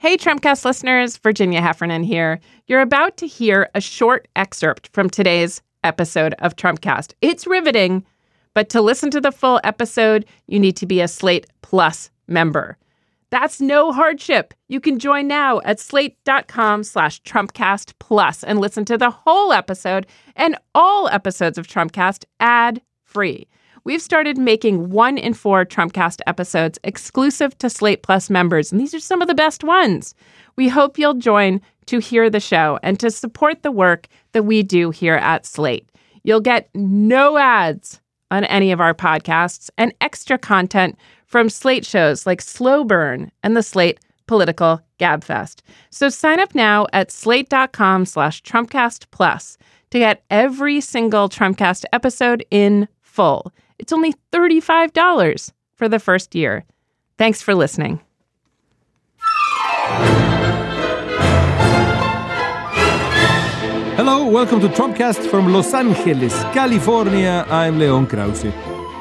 Hey, Trumpcast listeners, Virginia Heffernan here. You're about to hear a short excerpt from today's episode of Trumpcast. It's riveting, but to listen to the full episode, you need to be a Slate Plus member. That's no hardship. You can join now at slate.com slash Trumpcast Plus and listen to the whole episode and all episodes of Trumpcast ad free. We've started making one in four Trumpcast episodes exclusive to Slate Plus members, and these are some of the best ones. We hope you'll join to hear the show and to support the work that we do here at Slate. You'll get no ads on any of our podcasts and extra content from Slate shows like Slow Burn and the Slate Political Gabfest. So sign up now at slate.com slash Trumpcast Plus to get every single Trumpcast episode in full. It's only $35 for the first year. Thanks for listening. Hello, welcome to Trumpcast from Los Angeles, California. I'm Leon Krauze.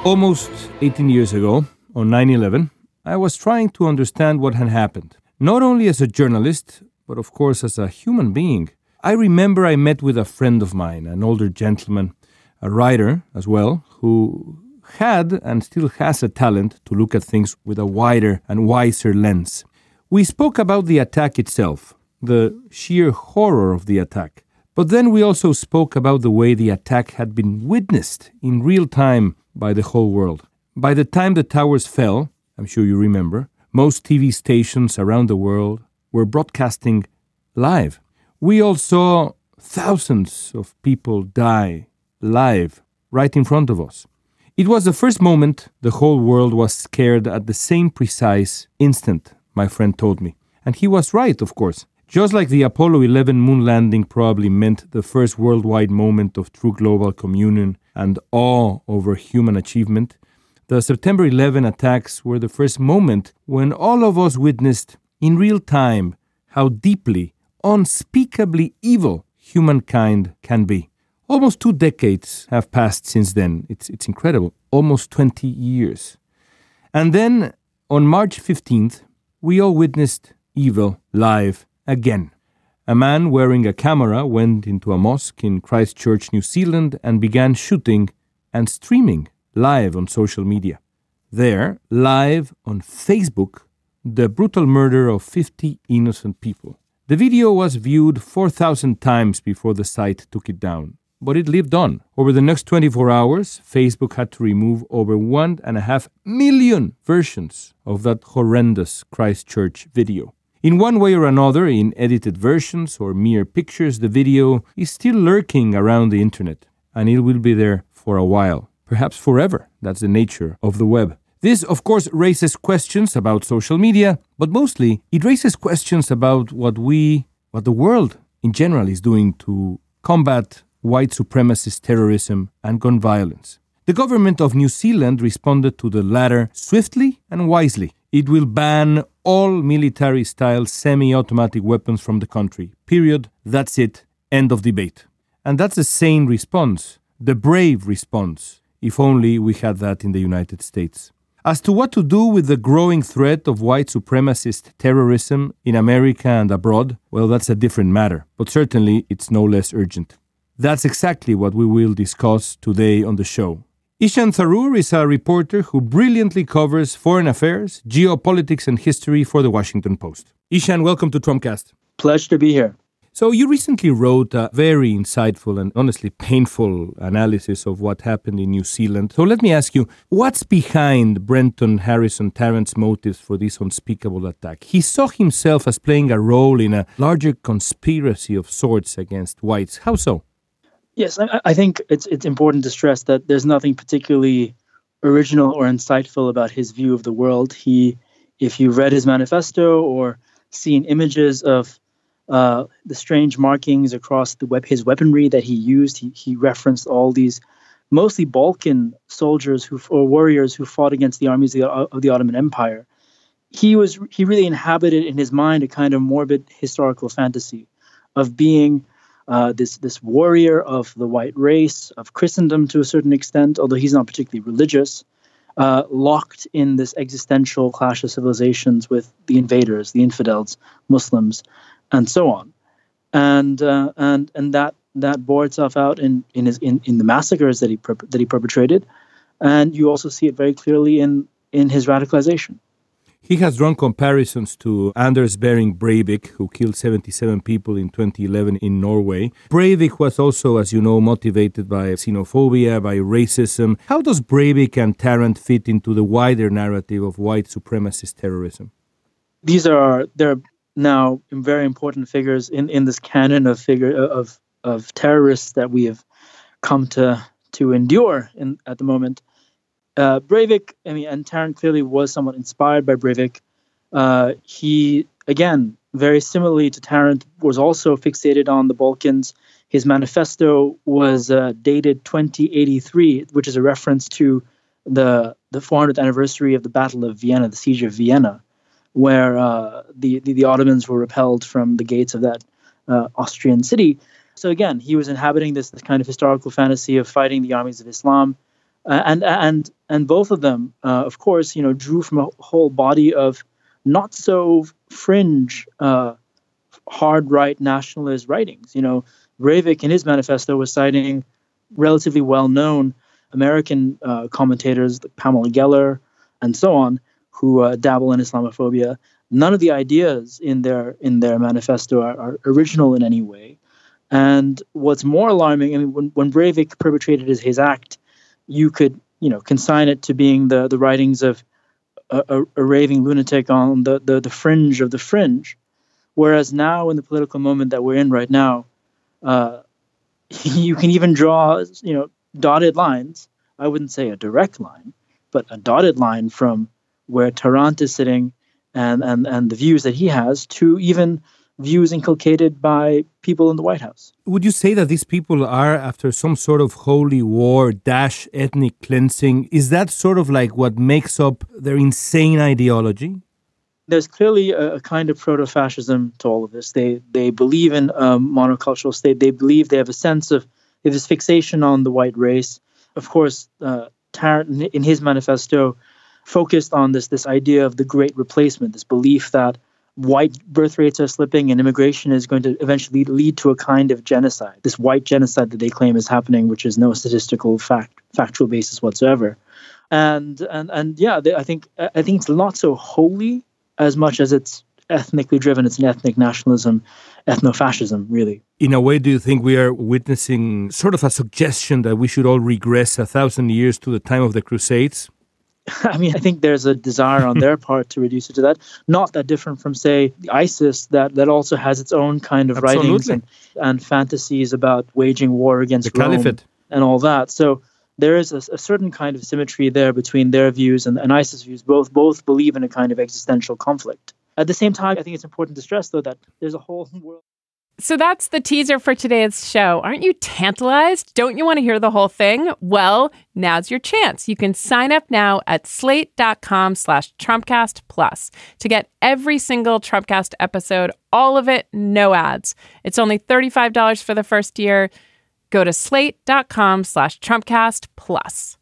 Almost 18 years ago, on 9 11, I was trying to understand what had happened, not only as a journalist, but of course as a human being. I remember I met with a friend of mine, an older gentleman, a writer as well, who had and still has a talent to look at things with a wider and wiser lens. We spoke about the attack itself, the sheer horror of the attack. But then we also spoke about the way the attack had been witnessed in real time by the whole world. By the time the towers fell, I'm sure you remember, most TV stations around the world were broadcasting live. We all saw thousands of people die live right in front of us. It was the first moment the whole world was scared at the same precise instant, my friend told me. And he was right, of course. Just like the Apollo 11 moon landing probably meant the first worldwide moment of true global communion and awe over human achievement, the September 11 attacks were the first moment when all of us witnessed in real time how deeply, unspeakably evil humankind can be. Almost two decades have passed since then. It's, it's incredible. Almost 20 years. And then on March 15th, we all witnessed evil live again. A man wearing a camera went into a mosque in Christchurch, New Zealand, and began shooting and streaming live on social media. There, live on Facebook, the brutal murder of 50 innocent people. The video was viewed 4,000 times before the site took it down, but it lived on. Over the next 24 hours, Facebook had to remove over one and a half million versions of that horrendous Christchurch video. In one way or another, in edited versions or mere pictures, the video is still lurking around the internet, and it will be there for a while perhaps forever. That's the nature of the web. This, of course, raises questions about social media, but mostly it raises questions about what we, what the world in general is doing to combat white supremacist terrorism and gun violence. The government of New Zealand responded to the latter swiftly and wisely. It will ban all military style semi automatic weapons from the country. Period. That's it. End of debate. And that's a sane response, the brave response if only we had that in the United States. As to what to do with the growing threat of white supremacist terrorism in America and abroad, well, that's a different matter, but certainly it's no less urgent. That's exactly what we will discuss today on the show. Ishan Tharoor is a reporter who brilliantly covers foreign affairs, geopolitics, and history for the Washington Post. Ishan, welcome to Trumpcast. Pleasure to be here. So, you recently wrote a very insightful and honestly painful analysis of what happened in New Zealand. So, let me ask you what's behind Brenton Harrison Tarrant's motives for this unspeakable attack? He saw himself as playing a role in a larger conspiracy of sorts against whites. How so? Yes, I, I think it's, it's important to stress that there's nothing particularly original or insightful about his view of the world. He, if you read his manifesto or seen images of uh, the strange markings across the web, his weaponry that he used. He, he referenced all these mostly Balkan soldiers who or warriors who fought against the armies of the, of the Ottoman Empire. He was he really inhabited in his mind a kind of morbid historical fantasy of being uh, this this warrior of the white race of Christendom to a certain extent, although he's not particularly religious, uh, locked in this existential clash of civilizations with the invaders, the infidels, Muslims, and so on. And uh, and and that that bore itself out in in his in, in the massacres that he that he perpetrated, and you also see it very clearly in in his radicalization. He has drawn comparisons to Anders Behring Breivik, who killed 77 people in 2011 in Norway. Breivik was also, as you know, motivated by xenophobia, by racism. How does Breivik and Tarrant fit into the wider narrative of white supremacist terrorism? These are they're now very important figures in, in this canon of figure of of terrorists that we have come to to endure in, at the moment. Uh, Breivik, I mean, and Tarrant clearly was somewhat inspired by Breivik. Uh, he, again, very similarly to Tarrant, was also fixated on the Balkans. His manifesto was uh, dated 2083, which is a reference to the the 400th anniversary of the Battle of Vienna, the Siege of Vienna, where uh, the, the, the Ottomans were repelled from the gates of that uh, Austrian city. So again, he was inhabiting this, this kind of historical fantasy of fighting the armies of Islam uh, and and and both of them, uh, of course, you know, drew from a whole body of not so fringe, uh, hard right nationalist writings. You know, Breivik in his manifesto was citing relatively well-known American uh, commentators like Pamela Geller and so on, who uh, dabble in Islamophobia. None of the ideas in their in their manifesto are, are original in any way. And what's more alarming, I mean, when, when Breivik perpetrated his, his act, you could you know consign it to being the the writings of a, a, a raving lunatic on the, the the fringe of the fringe. Whereas now in the political moment that we're in right now uh, you can even draw you know dotted lines. I wouldn't say a direct line but a dotted line from where tarrant is sitting and and and the views that he has to even views inculcated by people in the White House. Would you say that these people are after some sort of holy war dash ethnic cleansing? Is that sort of like what makes up their insane ideology? There's clearly a, a kind of proto-fascism to all of this. They they believe in a monocultural state. They believe they have a sense of they have this fixation on the white race. Of course, uh, Tarrant in his manifesto focused on this this idea of the great replacement, this belief that white birth rates are slipping and immigration is going to eventually lead to a kind of genocide. This white genocide that they claim is happening which is no statistical fact factual basis whatsoever. And and and yeah they, i think i think it's not so holy as much as it's ethnically driven. It's an ethnic nationalism ethno-fascism really. In a way do you think we are witnessing sort of a suggestion that we should all regress a thousand years to the time of the crusades I mean, I think there's a desire on their part to reduce it to that. Not that different from, say, ISIS, that, that also has its own kind of Absolutely. writings and, and fantasies about waging war against the Rome caliphate and all that. So there is a, a, certain kind of symmetry there between their views and, and ISIS views. Both both believe in a kind of existential conflict. At the same time, I think it's important to stress, though, that there's a whole world. So that's the teaser for today's show. Aren't you tantalized? Don't you want to hear the whole thing? Well, now's your chance. You can sign up now at slate.com slash Trumpcast Plus to get every single Trumpcast episode, all of it, no ads. It's only $35 for the first year. Go to slate.com slash Trumpcast Plus.